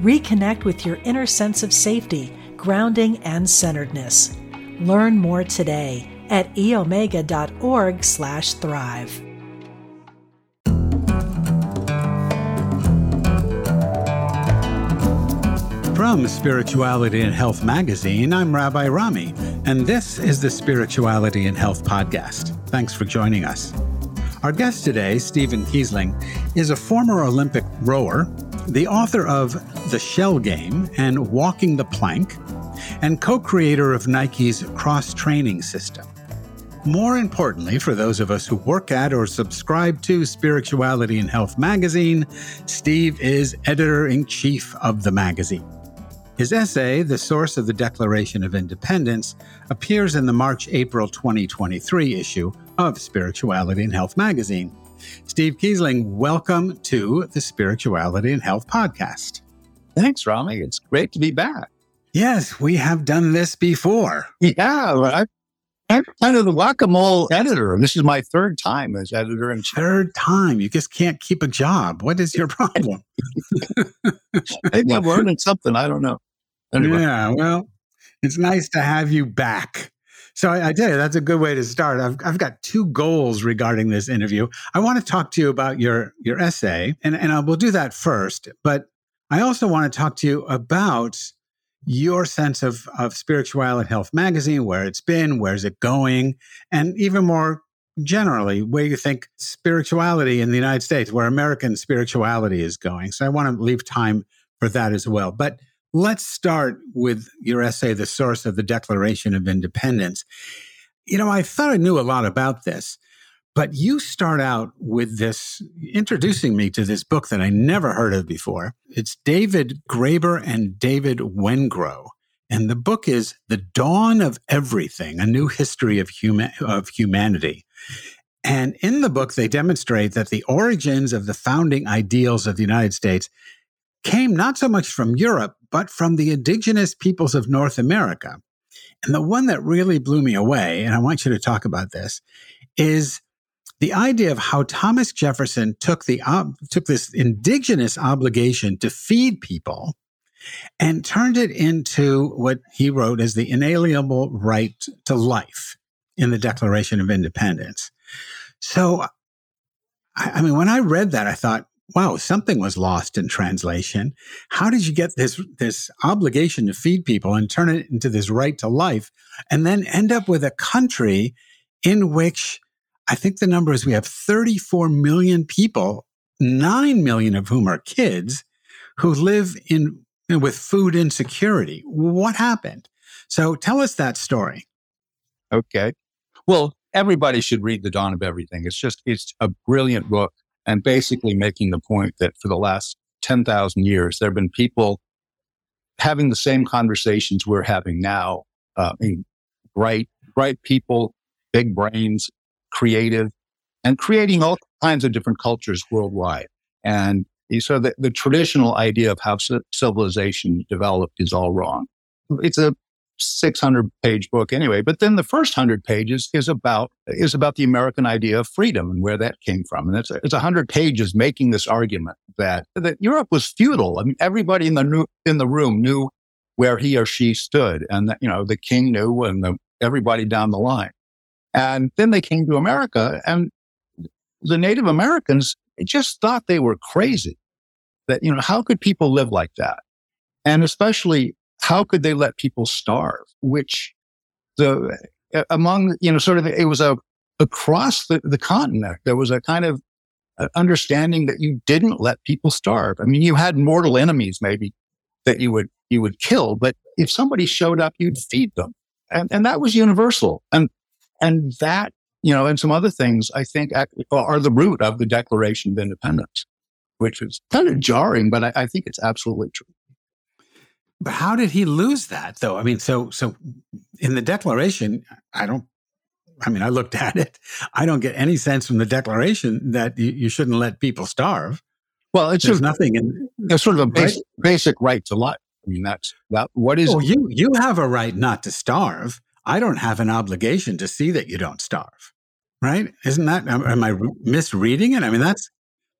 Reconnect with your inner sense of safety, grounding, and centeredness. Learn more today at eomega.org slash thrive. From Spirituality and Health magazine, I'm Rabbi Rami, and this is the Spirituality and Health podcast. Thanks for joining us. Our guest today, Stephen Kiesling, is a former Olympic rower, the author of The Shell Game and Walking the Plank, and co creator of Nike's cross training system. More importantly, for those of us who work at or subscribe to Spirituality and Health magazine, Steve is editor in chief of the magazine. His essay, The Source of the Declaration of Independence, appears in the March April 2023 issue of Spirituality and Health magazine. Steve Kiesling, welcome to the Spirituality and Health podcast. Thanks, Rami. It's great to be back. Yes, we have done this before. Yeah, I, I'm kind of the whack-a-mole editor. This is my third time as editor in chief. Third time. You just can't keep a job. What is your problem? Maybe I'm learning something. I don't know. Anyway. Yeah, well, it's nice to have you back. So I, I tell you, that's a good way to start. I've, I've got two goals regarding this interview. I want to talk to you about your your essay, and, and I will do that first. But I also want to talk to you about your sense of, of spirituality health magazine, where it's been, where's it going, and even more generally, where you think spirituality in the United States, where American spirituality is going. So I want to leave time for that as well. But Let's start with your essay, The Source of the Declaration of Independence. You know, I thought I knew a lot about this, but you start out with this, introducing me to this book that I never heard of before. It's David Graeber and David Wengrow. And the book is The Dawn of Everything, a new history of, huma- of humanity. And in the book, they demonstrate that the origins of the founding ideals of the United States came not so much from Europe, but from the indigenous peoples of North America. And the one that really blew me away, and I want you to talk about this, is the idea of how Thomas Jefferson took the took this indigenous obligation to feed people and turned it into what he wrote as the inalienable right to life in the Declaration of Independence. So, I, I mean, when I read that, I thought, wow, something was lost in translation. How did you get this, this obligation to feed people and turn it into this right to life and then end up with a country in which I think the number is we have 34 million people, 9 million of whom are kids who live in with food insecurity. What happened? So tell us that story. Okay. Well, everybody should read The Dawn of Everything. It's just, it's a brilliant book and basically making the point that for the last 10,000 years, there have been people having the same conversations we're having now. Uh, bright, bright people, big brains, creative, and creating all kinds of different cultures worldwide. And so the, the traditional idea of how civilization developed is all wrong. It's a 600 page book anyway. But then the first 100 pages is about is about the American idea of freedom and where that came from. And it's it's 100 pages making this argument that that Europe was feudal. I mean, everybody in the new, in the room knew where he or she stood, and that, you know the king knew, and the, everybody down the line. And then they came to America, and the Native Americans just thought they were crazy. That you know, how could people live like that? And especially how could they let people starve? Which the among you know sort of it was a across the, the continent there was a kind of uh, understanding that you didn't let people starve. I mean, you had mortal enemies maybe that you would you would kill, but if somebody showed up, you'd feed them, and and that was universal. And and that you know, and some other things I think are the root of the Declaration of Independence. which was kind of jarring, but I, I think it's absolutely true. But how did he lose that though? I mean, so so in the declaration, I don't I mean, I looked at it. I don't get any sense from the declaration that you, you shouldn't let people starve. Well, it's There's just, nothing in it's sort of a basic, Right. basic right to life. I mean, that's that. What is Oh, you you have a right not to starve. I don't have an obligation to see that you don't starve. Right? Isn't that am, am I misreading it? I mean, that's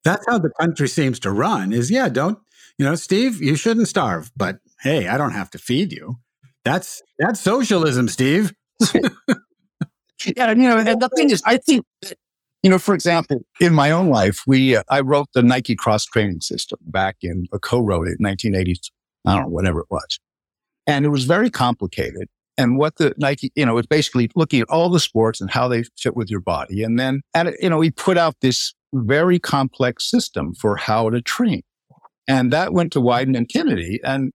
that's how the country seems to run. Is yeah, don't you know, Steve? You shouldn't starve, but hey, I don't have to feed you. That's that's socialism, Steve. Yeah, you know, and the thing is, I think you know, for example, in my own life, we, uh, I wrote the Nike cross training system back in, a co-wrote it in 1980s, I don't know, whatever it was. And it was very complicated. And what the Nike, you know, it's basically looking at all the sports and how they fit with your body. And then, and, you know, we put out this very complex system for how to train. And that went to Wieden and Kennedy. And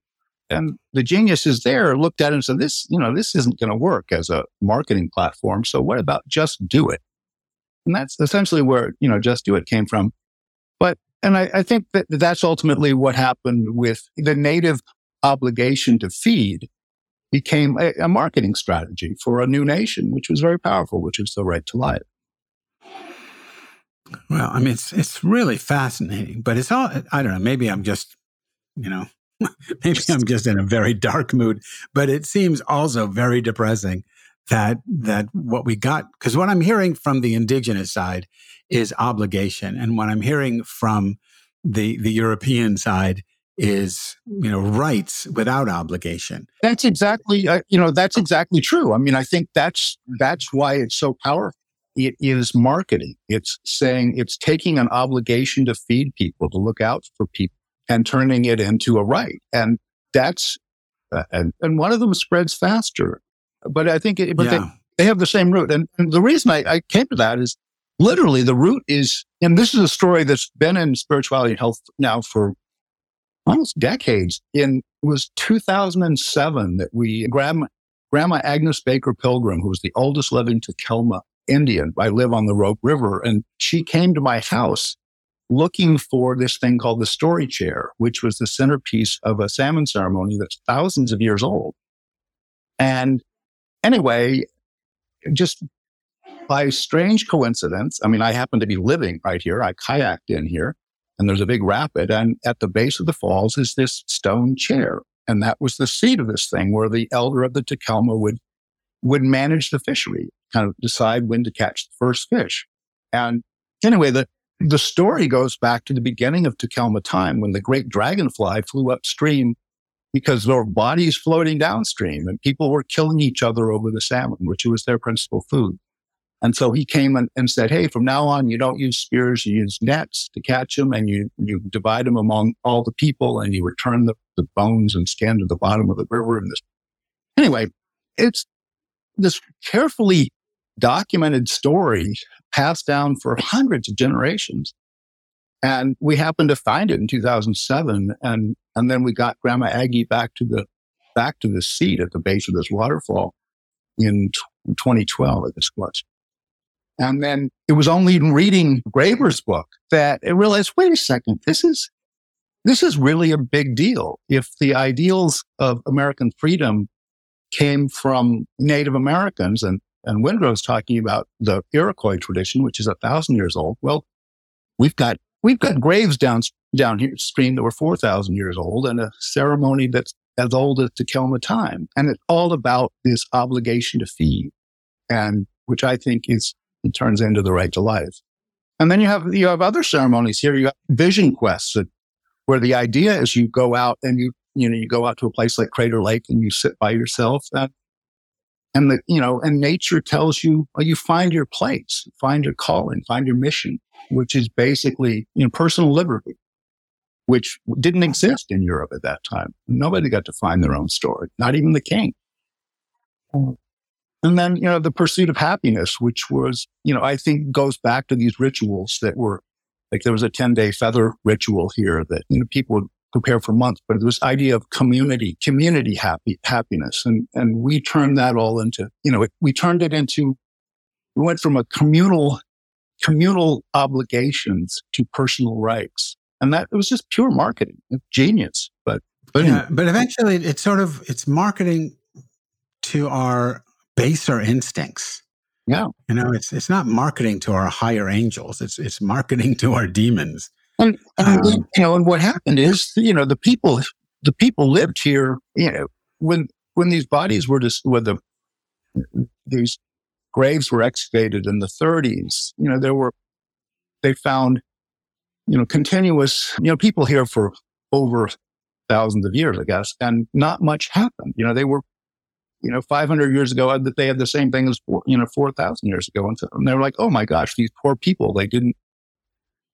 and the geniuses there looked at it and said, this, you know, this isn't going to work as a marketing platform. So what about just do it? And that's essentially where, you know, just do it came from. But, and I, I think that that's ultimately what happened with the native obligation to feed became a, a marketing strategy for a new nation, which was very powerful, which is the right to life. Well, I mean, it's it's really fascinating, but it's all I don't know. Maybe I'm just, you know, maybe I'm just in a very dark mood. But it seems also very depressing that that what we got because what I'm hearing from the indigenous side is obligation, and what I'm hearing from the the European side is you know rights without obligation. That's exactly, uh, you know, that's exactly true. I mean, I think that's, that's why it's so powerful. It is marketing. It's saying it's taking an obligation to feed people, to look out for people and turning it into a right. And that's, uh, and, and one of them spreads faster. But I think, it, but they, yeah, they have the same root. And, and the reason I, I came to that is literally the root is, and this is a story that's been in spirituality and health now for almost decades. In it was 2007 that we grandma, grandma Agnes Baker Pilgrim, who was the oldest living Takelma Indian. I live on the Rogue River, and she came to my house looking for this thing called the story chair, which was the centerpiece of a salmon ceremony that's thousands of years old. And anyway, just by strange coincidence, I mean, I happen to be living right here. I kayaked in here and there's a big rapid. And at the base of the falls is this stone chair. And that was the seat of this thing where the elder of the Takelma would, would manage the fishery, kind of decide when to catch the first fish. And anyway, the, the story goes back to the beginning of Takelma time when the great dragonfly flew upstream because there were bodies floating downstream and people were killing each other over the salmon, which was their principal food. And so he came and, said, Hey, from now on, you don't use spears, you use nets to catch them and you, you divide them among all the people and you return the, the bones and skin to the bottom of the river. And this, anyway, it's this carefully documented story passed down for hundreds of generations. And we happened to find it in 2007. And, and then we got Grandma Aggie back to the, back to the seat at the base of this waterfall in t- 2012, I guess it was. And then it was only in reading Graeber's book that I realized, wait a second, this is, this is really a big deal. If the ideals of American freedom came from Native Americans and, and Wengrow's talking about the Iroquois tradition, which is a thousand years old. Well, we've got, we've got graves down, down here stream that were 4,000 years old and a ceremony that's as old as the Takelma time. And it's all about this obligation to feed and which I think is, it turns into the right to life. And then you have, you have other ceremonies here. You have vision quests that, where the idea is you go out and you, you know, you go out to a place like Crater Lake and you sit by yourself and, and the, you know, and nature tells you, well, you find your place, find your calling, find your mission, which is basically, you know, personal liberty, which didn't exist in Europe at that time. Nobody got to find their own story, not even the king. And then, you know, the pursuit of happiness, which was, you know, I think goes back to these rituals that were like there was a 10 day feather ritual here that, you know, people prepare for months, but this idea of community, community happy, happiness. And, and we turned that all into, you know, it, we turned it into, we went from a communal, communal obligations to personal rights. And that it was just pure marketing, genius. But but, yeah, but eventually it's sort of it's marketing to our baser instincts. Yeah. You know, it's it's not marketing to our higher angels. It's it's marketing to our demons. And, and um, you know, and what happened is, you know, the people the people lived here, you know, when when these bodies were just when the these graves were excavated in the 30s, you know, there were they found, you know, continuous, you know, people here for over thousands of years, I guess, and not much happened. You know, they were, you know, 500 years ago, they had the same thing as, you know, 4,000 years ago. And, so, and they were like, oh my gosh, these poor people, they didn't,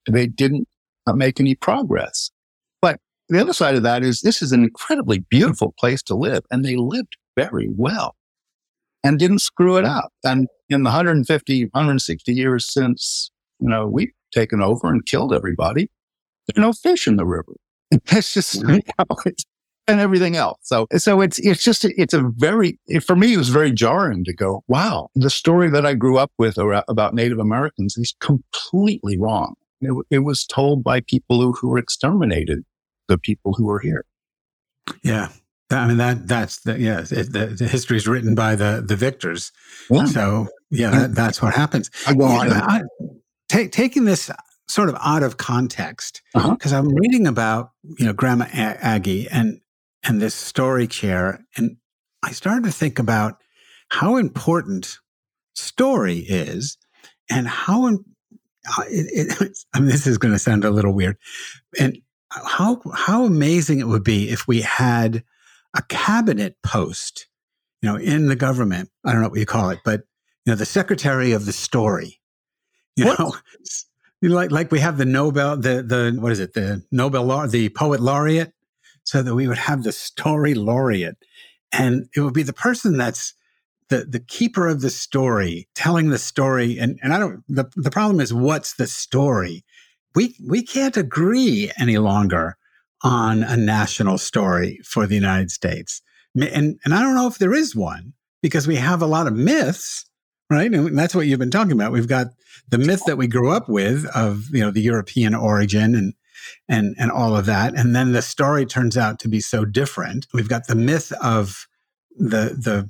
they didn't make any progress. But the other side of that is this is an incredibly beautiful place to live, and they lived very well and didn't screw it up. And in the 150, 160 years since, you know, we've taken over and killed everybody, there's no fish in the river. It's just, mm-hmm. you know, it's, and everything else. So, so it's, it's just, it's a very, it, for me, it was very jarring to go, wow, the story that I grew up with uh, about Native Americans is completely wrong. It, it was told by people who, who were exterminated, the people who were here. Yeah. I mean that that's the yeah it, the, the history is written by the the victors. Yeah. So yeah, that, that's what happens. I go on. I, take, taking this sort of out of context because uh-huh. I'm reading about you know Grandma a- Aggie and and this story chair, and I started to think about how important story is, and how it, it, I mean this is going to sound a little weird, and how how amazing it would be if we had a cabinet post, you know, in the government. I don't know what you call it, but you know, the secretary of the story. You what? know, like like we have the Nobel, the the what is it, the Nobel, the poet laureate, so that we would have the story laureate, and it would be the person that's the the keeper of the story, telling the story. And and I don't. The the problem is, what's the story? We we can't agree any longer on a national story for the United States. And, and I don't know if there is one because we have a lot of myths, right? And that's what you've been talking about. We've got the myth that we grew up with of, you know, the European origin and, and, and all of that. And then the story turns out to be so different. We've got the myth of the, the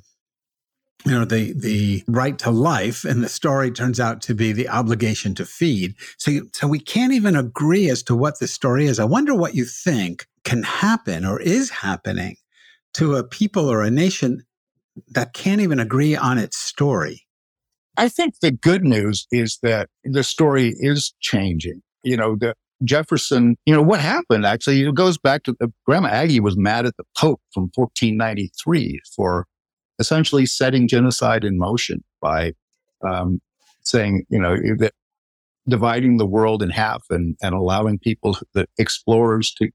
you know the the right to life and the story turns out to be the obligation to feed. So you, so we can't even agree as to what the story is. I wonder what you think can happen or is happening to a people or a nation that can't even agree on its story. I think the good news is that the story is changing. You know the Jefferson, you know, what happened actually, it goes back to the, Grandma Aggie was mad at the Pope from 1493 for essentially setting genocide in motion by um, saying, you know, that dividing the world in half and, and allowing people, the explorers to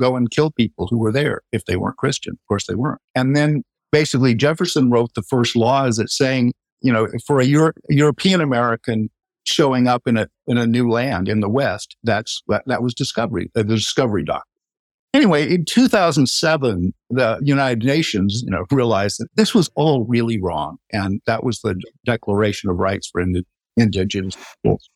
go and kill people who were there if they weren't Christian. Of course, they weren't. And then basically Jefferson wrote the first laws that saying, you know, for a Euro- European American showing up in a in a new land in the West, that's that, that was discovery, uh, the discovery doctrine. Anyway, in 2007, the United Nations, you know, realized that this was all really wrong. And that was the Declaration of Rights for Indi- Indigenous Peoples.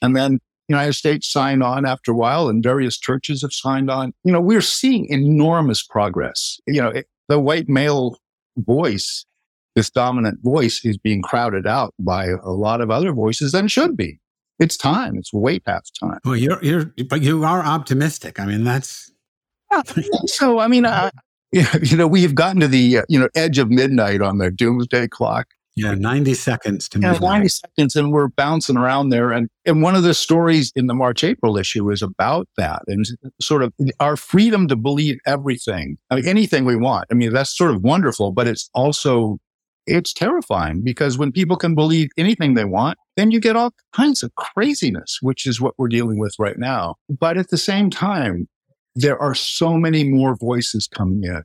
And then the United States signed on after a while and various churches have signed on. You know, we're seeing enormous progress. You know, it, the white male voice, this dominant voice is being crowded out by a lot of other voices and should be. It's time. It's way past time. Well, you're, you're, but you are optimistic. I mean, that's, so, I mean, uh, you know, we've gotten to the, uh, you know, edge of midnight on the doomsday clock. Yeah, 90 seconds to midnight. Yeah, 90 seconds, and we're bouncing around there. And, and one of the stories in the March April issue is about that and sort of our freedom to believe everything, I mean, anything we want. I mean, that's sort of wonderful, but it's also it's terrifying because when people can believe anything they want, then you get all kinds of craziness, which is what we're dealing with right now. But at the same time, there are so many more voices coming in.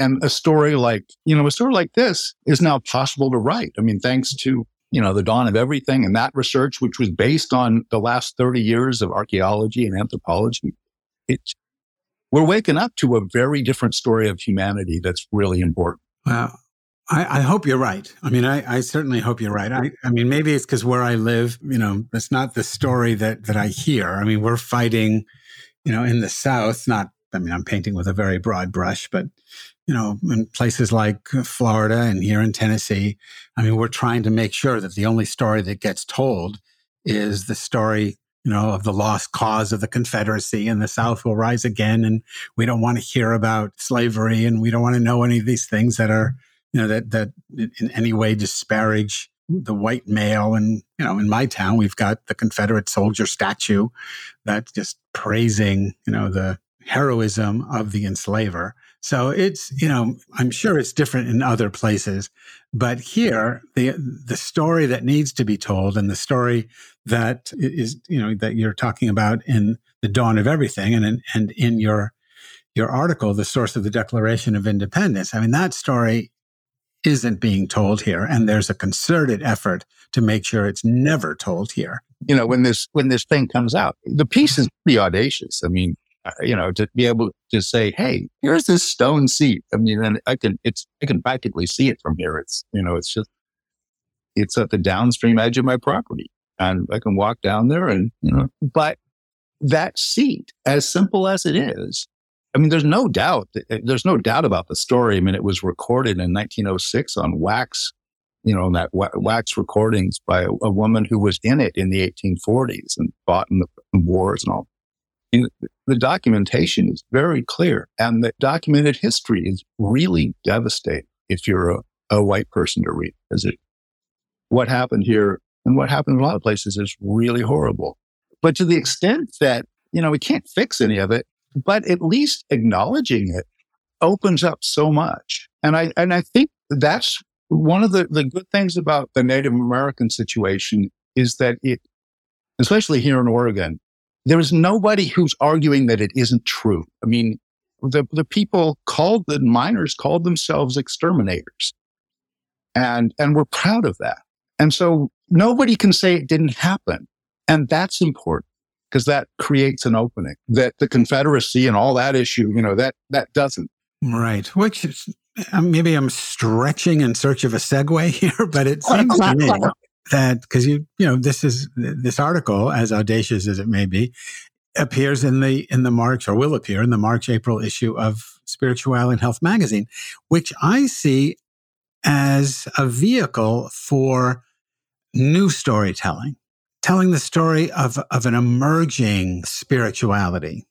And a story like, you know, a story like this is now possible to write. I mean, thanks to, you know, the dawn of everything and that research, which was based on the last 30 years of archaeology and anthropology. It's, we're waking up to a very different story of humanity that's really important. Wow. I, I, hope you're right. I mean, I, I certainly hope you're right. I, I mean, maybe it's because where I live, you know, it's not the story that that I hear. I mean, we're fighting you know, in the South, not, I mean, I'm painting with a very broad brush, but, you know, in places like Florida and here in Tennessee, I mean, we're trying to make sure that the only story that gets told is the story you know, of the lost cause of the Confederacy and the South will rise again. And we don't want to hear about slavery and we don't want to know any of these things that are, you know, that, that in any way disparage the white male. And, you know, in my town, we've got the Confederate soldier statue that's just praising, you know, the heroism of the enslaver. So it's, you know, I'm sure it's different in other places, but here the the story that needs to be told and the story that is, you know, that you're talking about in the dawn of everything and in, and in your your article, the source of the Declaration of Independence. I mean, that story isn't being told here, and there's a concerted effort to make sure it's never told here. You know, when this when this thing comes out, the piece is pretty audacious. I mean, uh, you know, to be able to say, "Hey, here's this stone seat." I mean, and I can it's I can practically see it from here. It's you know, it's just it's at the downstream edge of my property, and I can walk down there, and you know, but that seat, as simple as it is, I mean, there's no doubt. Eh, there's no doubt about the story. I mean, it was recorded in 1906 on wax, you know, on that wax recordings by a, a woman who was in it in the 1840s and fought in the wars and all the documentation is very clear and the documented history is really devastating if you're a, a white person to read because it, what happened here and what happened in a lot of places is really horrible. But to the extent that, you know, we can't fix any of it, but at least acknowledging it opens up so much. And I, and I think that's one of the, the good things about the Native American situation is that it, especially here in Oregon, there is nobody who's arguing that it isn't true. I mean, the, the people called the miners called themselves exterminators. And, and we're proud of that. And so nobody can say it didn't happen. And that's important because that creates an opening that the Confederacy and all that issue, you know, that, that doesn't. Right. Which is, uh, maybe I'm stretching in search of a segue here, but it seems to me that because you you know this is this article as audacious as it may be appears in the in the March or will appear in the March April issue of Spirituality and Health magazine, which I see as a vehicle for new storytelling, telling the story of of an emerging spirituality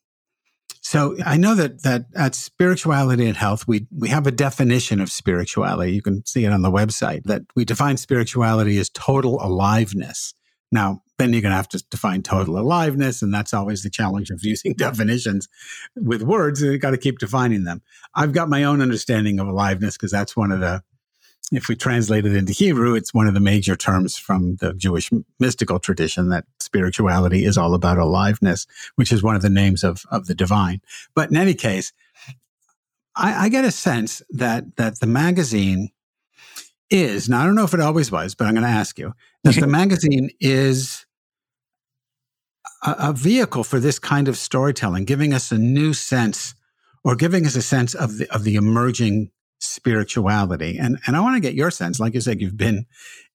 so I know that that at spirituality and health, we we have a definition of spirituality. You can see it on the website that we define spirituality as total aliveness. Now, then you're going to have to define total aliveness, and that's always the challenge of using definitions with words. You've got to keep defining them. I've got my own understanding of aliveness because that's one of the if we translate it into Hebrew, it's one of the major terms from the Jewish mystical tradition that spirituality is all about aliveness, which is one of the names of, of the divine. But in any case, I, I get a sense that that the magazine is, now I don't know if it always was, but I'm going to ask you, that the magazine is a, a vehicle for this kind of storytelling, giving us a new sense or giving us a sense of the, of the emerging spirituality. And and I want to get your sense, like you said, you've been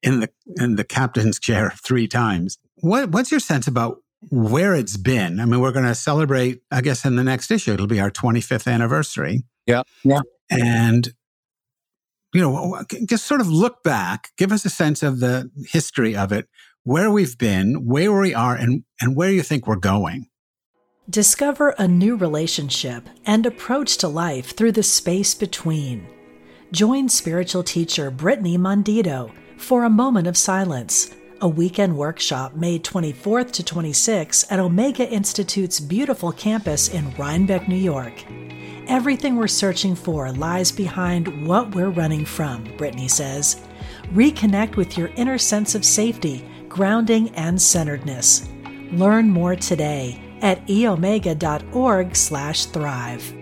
in the in the captain's chair three times. What what's your sense about where it's been? I mean, we're going to celebrate, I guess, in the next issue, it'll be our 25th anniversary. Yeah, yeah. And you know, just sort of look back, give us a sense of the history of it, where we've been, where we are, and and where you think we're going. Discover a new relationship and approach to life through the space between. Join spiritual teacher Brittany Mondito for a moment of silence, a weekend workshop May 24th to 26th at Omega Institute's beautiful campus in Rhinebeck, New York. Everything we're searching for lies behind what we're running from, Brittany says. Reconnect with your inner sense of safety, grounding, and centeredness. Learn more today at eomega.org/thrive.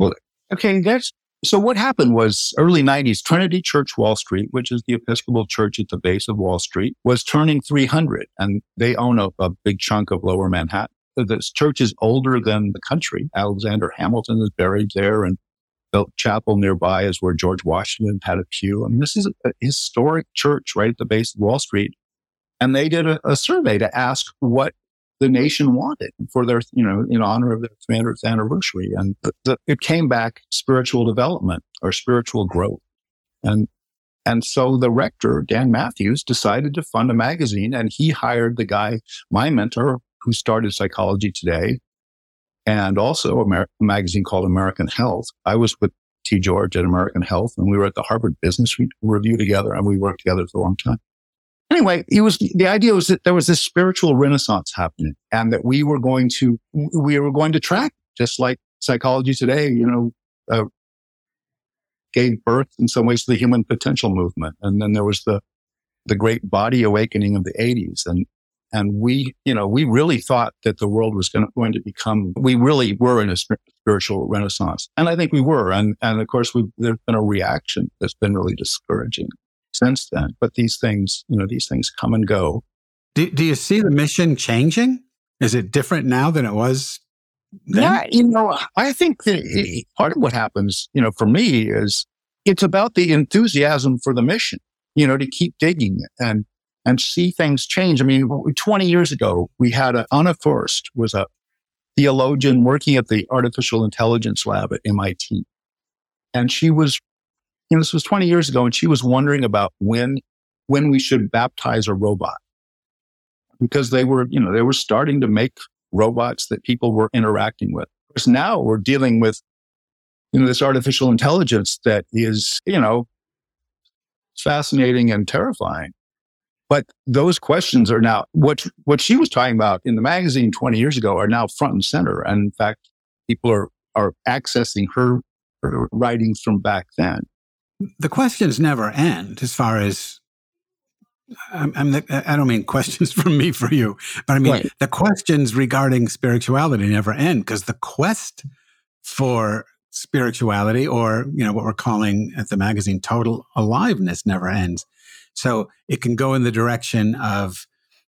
Well, okay, that's so what happened was early 90s, Trinity Church Wall Street, which is the Episcopal church at the base of Wall Street, was turning 300 and they own a, a big chunk of lower Manhattan. This church is older than the country. Alexander Hamilton is buried there and the chapel nearby is where George Washington had a pew. I mean, this is a historic church right at the base of Wall Street. And they did a, a survey to ask what the nation wanted for their, you know, in honor of their 300th anniversary. And the, it came back spiritual development or spiritual growth. And, and so the rector, Dan Matthews, decided to fund a magazine and he hired the guy, my mentor, who started Psychology Today and also a, Amer- magazine called American Health. I was with T. George at American Health and we were at the Harvard Business Re- Review together and we worked together for a long time anyway, it was the idea was that there was this spiritual renaissance happening and that we were going to we were going to track just like psychology today, you know, uh, gave birth in some ways to the human potential movement. And then there was the the great body awakening of the 80s and and we, you know, we really thought that the world was to, going to become, we really were in a spiritual renaissance. And I think we were. And, and of course, we there's been a reaction that's been really discouraging since then. But these things, you know, these things come and go. Do, do you see the mission changing? Is it different now than it was? Then? Yeah, you know, I think that part of what happens, you know, for me is it's about the enthusiasm for the mission, you know, to keep digging and and see things change. I mean, 20 years ago, we had a, Anne Foerst was a theologian working at the artificial intelligence lab at MIT. And she was you know, this was 20 years ago and she was wondering about when, when we should baptize a robot because they were, you know, they were starting to make robots that people were interacting with. Of course, now we're dealing with, you know, this artificial intelligence that is, you know, fascinating and terrifying. But those questions are now what, what she was talking about in the magazine 20 years ago are now front and center. And in fact, people are, are accessing her, her writings from back then the questions never end as far as I'm, I'm the, I don't mean questions from me for you, but I mean right. the questions regarding spirituality never end because the quest for spirituality, or you know what we're calling at the magazine total aliveness, never ends. So it can go in the direction of,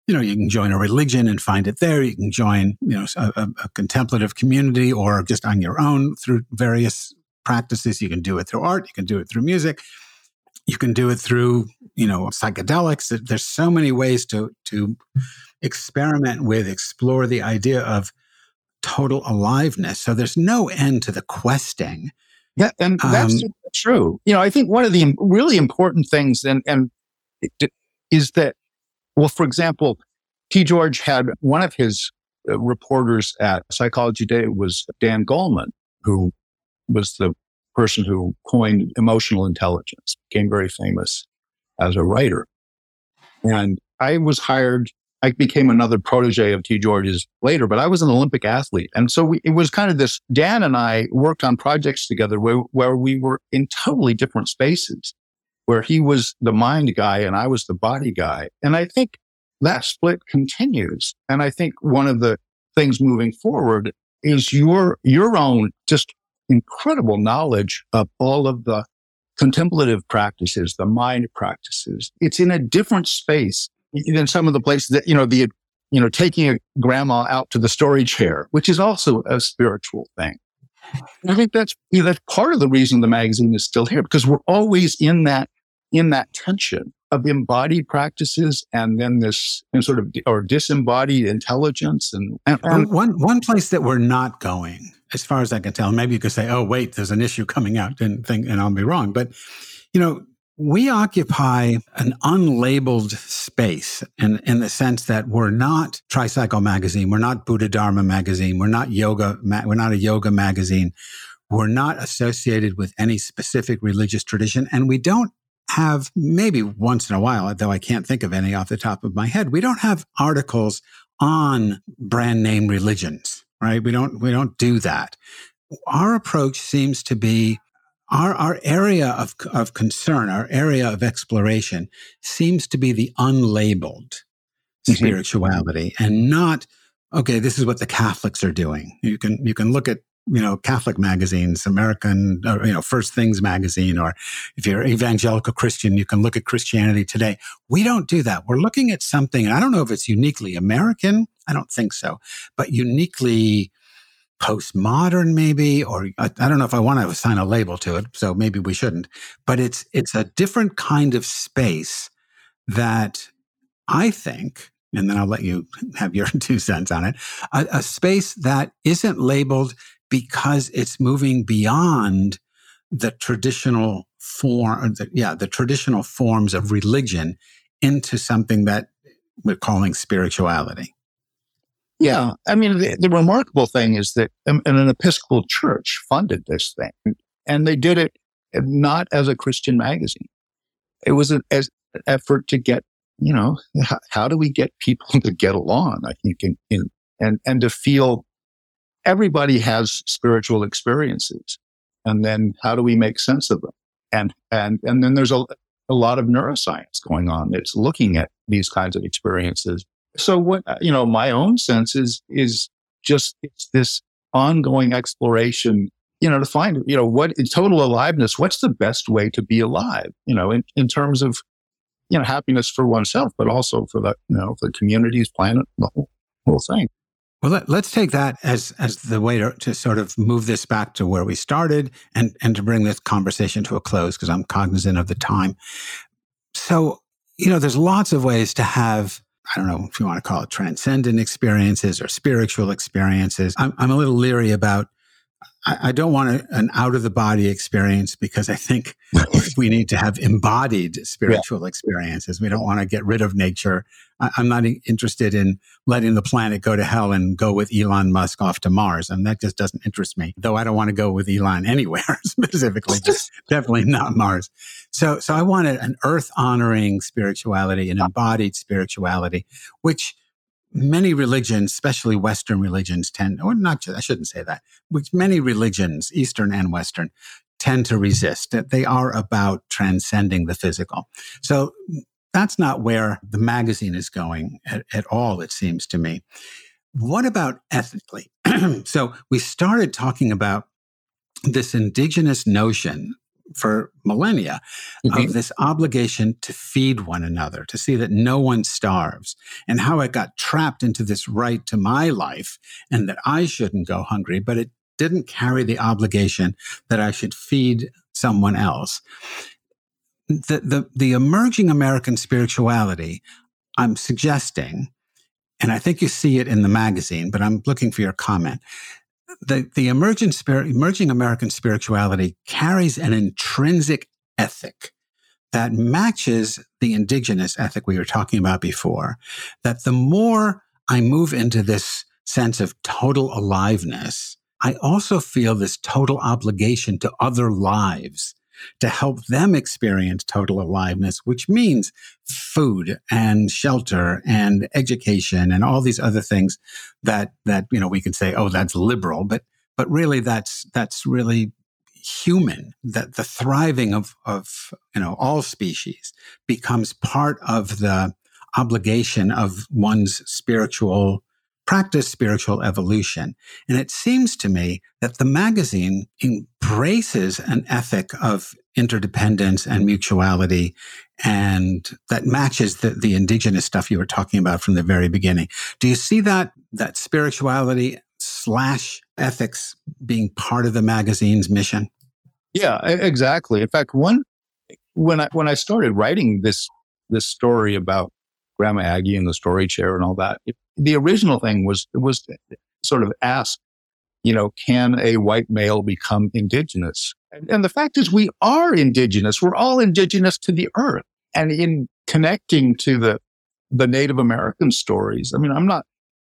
you know, you can join a religion and find it there. You can join, you know, a, a contemplative community, or just on your own through various practices. You can do it through art. You can do it through music. You can do it through, you know, psychedelics. There's so many ways to to experiment with, explore the idea of total aliveness. So there's no end to the questing. Yeah, and that's um, true. You know, I think one of the really important things, and and is that, well, for example, T. George had one of his uh, reporters at Psychology Today was Dan Goleman, who was the person who coined emotional intelligence, became very famous as a writer. And I was hired, I became another protege of T. George's later, but I was an Olympic athlete. And so we, it was kind of this, Dan and I worked on projects together where, where we were in totally different spaces, where he was the mind guy and I was the body guy. And I think that split continues. And I think one of the things moving forward is your, your own just incredible knowledge of all of the contemplative practices, the mind practices. It's in a different space than some of the places that, you know, the, you know, taking a grandma out to the story chair, which is also a spiritual thing. I think that's, you know, that's part of the reason the magazine is still here because we're always in that, in that tension of embodied practices and then this and sort of or disembodied intelligence and, and, and um one one place that we're not going as far as I can tell. Maybe you could say, "Oh, wait, there's an issue coming out," and think, and I'll be wrong. But you know, we occupy an unlabeled space in, in the sense that we're not Tricycle magazine, we're not Buddhadharma magazine, we're not yoga, we're not a yoga magazine, we're not associated with any specific religious tradition, and we don't have maybe once in a while, though I can't think of any off the top of my head, we don't have articles on brand name religions right? We don't, we don't do that. Our approach seems to be our, our area of, of concern, our area of exploration seems to be the unlabeled mm-hmm. spirituality and not, okay, this is what the Catholics are doing. You can, you can look at, you know, Catholic magazines, American, or, you know, First Things magazine, or if you're evangelical Christian, you can look at Christianity today. We don't do that. We're looking at something, and I don't know if it's uniquely American I don't think so, but uniquely postmodern maybe or I, I, don't know if i want to assign a label to it so maybe we shouldn't but it's it's a different kind of space that i think and then I'll let you have your two cents on it. A, a space that isn't labeled because it's moving beyond the traditional form, uh, the, yeah, the traditional forms of religion into something that we're calling spirituality. Yeah. I mean, the, the remarkable thing is that um, an, an Episcopal church funded this thing and they did it not as a Christian magazine. It was an, as, an effort to get, you know, how, how, do we get people to get along? I think, in, in, and, and to feel everybody has spiritual experiences. And then how do we make sense of them? And, and, and then there's a, a lot of neuroscience going on that's looking at these kinds of experiences so what, uh, you know, my own sense is, is just it's this ongoing exploration, you know, to find, you know, what in total aliveness, what's the best way to be alive, you know, in, in terms of, you know, happiness for oneself, but also for the, you know, the communities, planet, the whole, whole thing. Well, let, us take that as as the way to, to, sort of move this back to where we started, and and to bring this conversation to a close because I'm cognizant of the time. So, you know, there's lots of ways to have I don't know if you want to call it transcendent experiences or spiritual experiences. I'm, I'm a little leery about I, I don't want a, an out of the body experience because I think we need to have embodied spiritual yeah. experiences. We don't want to get rid of nature. I, am not interested in letting the planet go to hell and go with Elon Musk off to Mars. And that just doesn't interest me, though I don't want to go with Elon anywhere specifically, just definitely not Mars. So, so I wanted an earth honoring spirituality, an embodied spirituality, which many religions, especially Western religions, tend, or not, I shouldn't say that, which many religions, Eastern and Western, tend to resist. They are about transcending the physical. So that's not where the magazine is going at, at all, it seems to me. What about ethically? so we started talking about this indigenous notion for millennia mm-hmm. of this obligation to feed one another, to see that no one starves, and how it got trapped into this right to my life and that I shouldn't go hungry, but it didn't carry the obligation that I should feed someone else. The, the, the emerging American spirituality, I'm suggesting, and I think you see it in the magazine, but I'm looking for your comment, the, the emerging, spirit, emerging American spirituality carries an intrinsic ethic that matches the indigenous ethic we were talking about before. That the more I move into this sense of total aliveness, I also feel this total obligation to other lives to help them experience total aliveness, which means food and shelter and education and all these other things that, that, you know, we can say, oh, that's liberal, but, but really that's, that's really human that the thriving of, of, you know, all species becomes part of the obligation of one's spiritual practice spiritual evolution. And it seems to me that the magazine embraces an ethic of interdependence and mutuality and that matches the, the indigenous stuff you were talking about from the very beginning. Do you see that, that spirituality slash ethics being part of the magazine's mission? Yeah, exactly. In fact, one, when I, when I started writing this, this story about Grandma Aggie and the story chair and all that. The original thing was was sort of asked, you know, can a white male become indigenous? And, and the fact is, we are indigenous. We're all indigenous to the earth, and in connecting to the the Native American stories. I mean, I'm not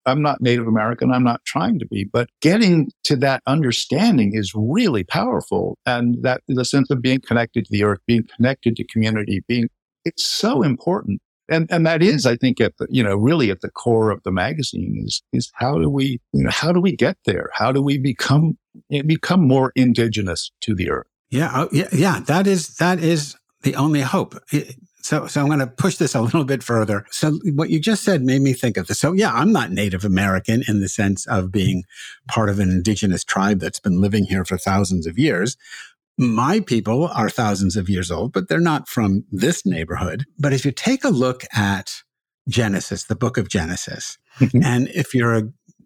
I'm not Native American. I'm not trying to be, but getting to that understanding is really powerful. And that the sense of being connected to the earth, being connected to community, being, it's so important and and that is i think at the you know really at the core of the magazine is is how do we you know how do we get there? How do we become eh, become more indigenous to the earth? Yeah oh, yeah yeah that is that is the only hope. Eh, so so i'm going to push this a little bit further. So what you just said made me think of this. So yeah i'm not native american in the sense of being part of an indigenous tribe that's been living here for thousands of years my people are thousands of years old, but they're not from this neighborhood. But if you take a look at Genesis, the book of Genesis, and if you're a,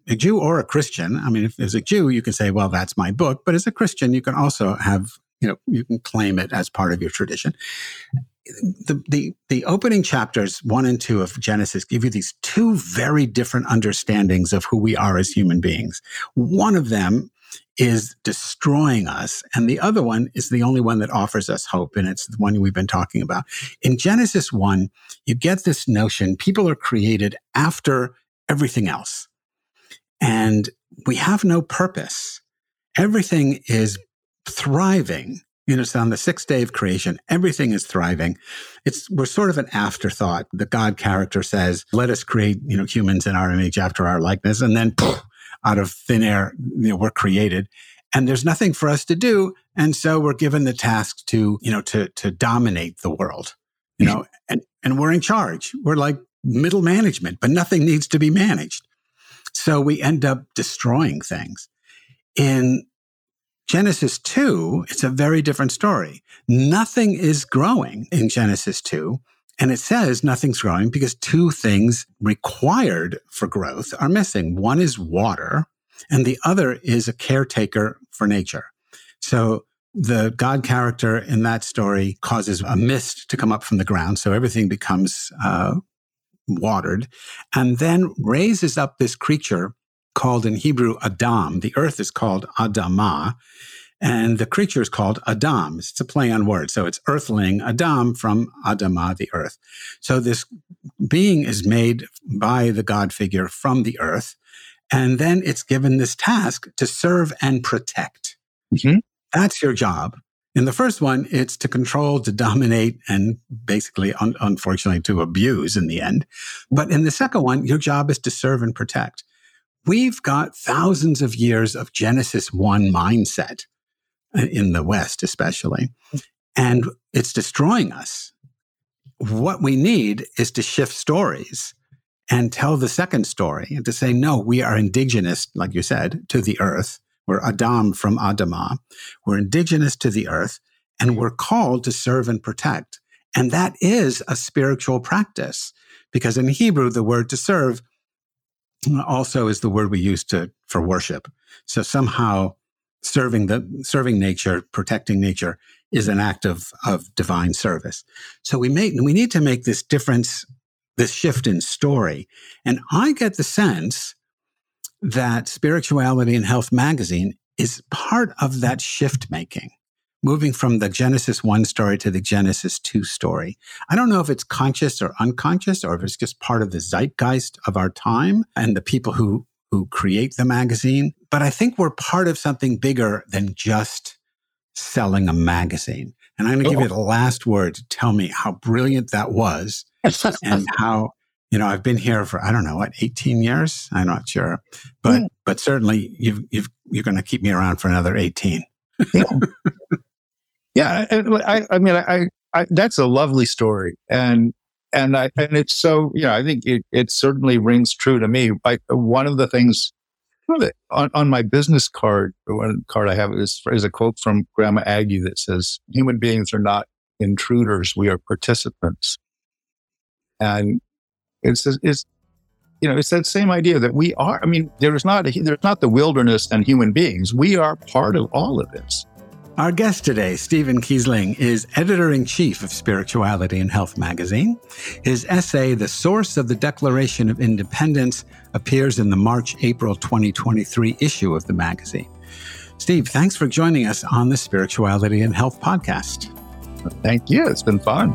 a, Jew or a Christian, I mean, if as a Jew, you can say, well, that's my book. But as a Christian, you can also have, you know, you can claim it as part of your tradition. the, the, the opening chapters one and two of Genesis give you these two very different understandings of who we are as human beings. One of them is destroying us. And the other one is the only one that offers us hope. And it's the one we've been talking about. In Genesis 1, you get this notion people are created after everything else. And we have no purpose. Everything is thriving. You know, it's on the sixth day of creation. Everything is thriving. It's, we're sort of an afterthought. The God character says, let us create, you know, humans in our image after our likeness. And then poof, out of thin air, you know, we're created and there's nothing for us to do. And so we're given the task to, you know, to, to dominate the world, you know, and, and we're in charge. We're like middle management, but nothing needs to be managed. So we end up destroying things. In Genesis 2, it's a very different story. Nothing is growing in Genesis 2. And it says nothing's growing because two things required for growth are missing. One is water, and the other is a caretaker for nature. So the God character in that story causes a mist to come up from the ground. So everything becomes uh, watered, and then raises up this creature called in Hebrew Adam. The earth is called Adamah. And the creature is called Adam. It's a play on words. So it's earthling Adam from Adamah, the earth. So this being is made by the God figure from the earth. And then it's given this task to serve and protect. Mm-hmm. That's your job. In the first one, it's to control, to dominate, and basically, un- unfortunately, to abuse in the end. But in the second one, your job is to serve and protect. We've got thousands of years of Genesis 1 mindset in the West, especially. And it's destroying us. What we need is to shift stories and tell the second story and to say, no, we are indigenous, like you said, to the earth. We're Adam from Adamah. We're indigenous to the earth and we're called to serve and protect. And that is a spiritual practice because in Hebrew, the word to serve also is the word we use to, for worship. So somehow serving the serving nature, protecting nature is an act of, of divine service. So we make we need to make this difference, this shift in story. And I get the sense that Spirituality and Health magazine is part of that shift making, moving from the Genesis 1 story to the Genesis 2 story. I don't know if it's conscious or unconscious or if it's just part of the zeitgeist of our time and the people who who create the magazine. But I think we're part of something bigger than just selling a magazine. And I'm going to give you the last word to tell me how brilliant that was and how, you know, I've been here for, I don't know, what, 18 years? I'm not sure. But, mm. but certainly you've, you've, you're going to keep me around for another 18. yeah. yeah. I, I mean, I, I, that's a lovely story. And and I, and it's so you know I think it it certainly rings true to me. Like one of the things on, on my business card, one card I have is is a quote from Grandma Aggie that says, "Human beings are not intruders; we are participants." And it's it's you know it's that same idea that we are. I mean, there's not a, there's not the wilderness and human beings. We are part of all of this. Our guest today, Stephen Kiesling, is editor in chief of Spirituality and Health magazine. His essay, The Source of the Declaration of Independence, appears in the March April 2023 issue of the magazine. Steve, thanks for joining us on the Spirituality and Health podcast. Thank you. It's been fun.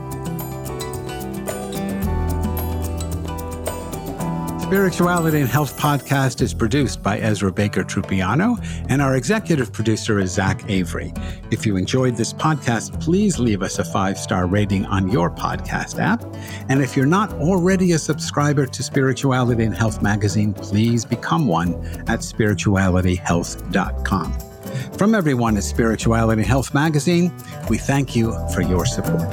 Spirituality and Health podcast is produced by Ezra Baker Trupiano, and our executive producer is Zach Avery. If you enjoyed this podcast, please leave us a five star rating on your podcast app. And if you're not already a subscriber to Spirituality and Health magazine, please become one at spiritualityhealth.com. From everyone at Spirituality and Health magazine, we thank you for your support.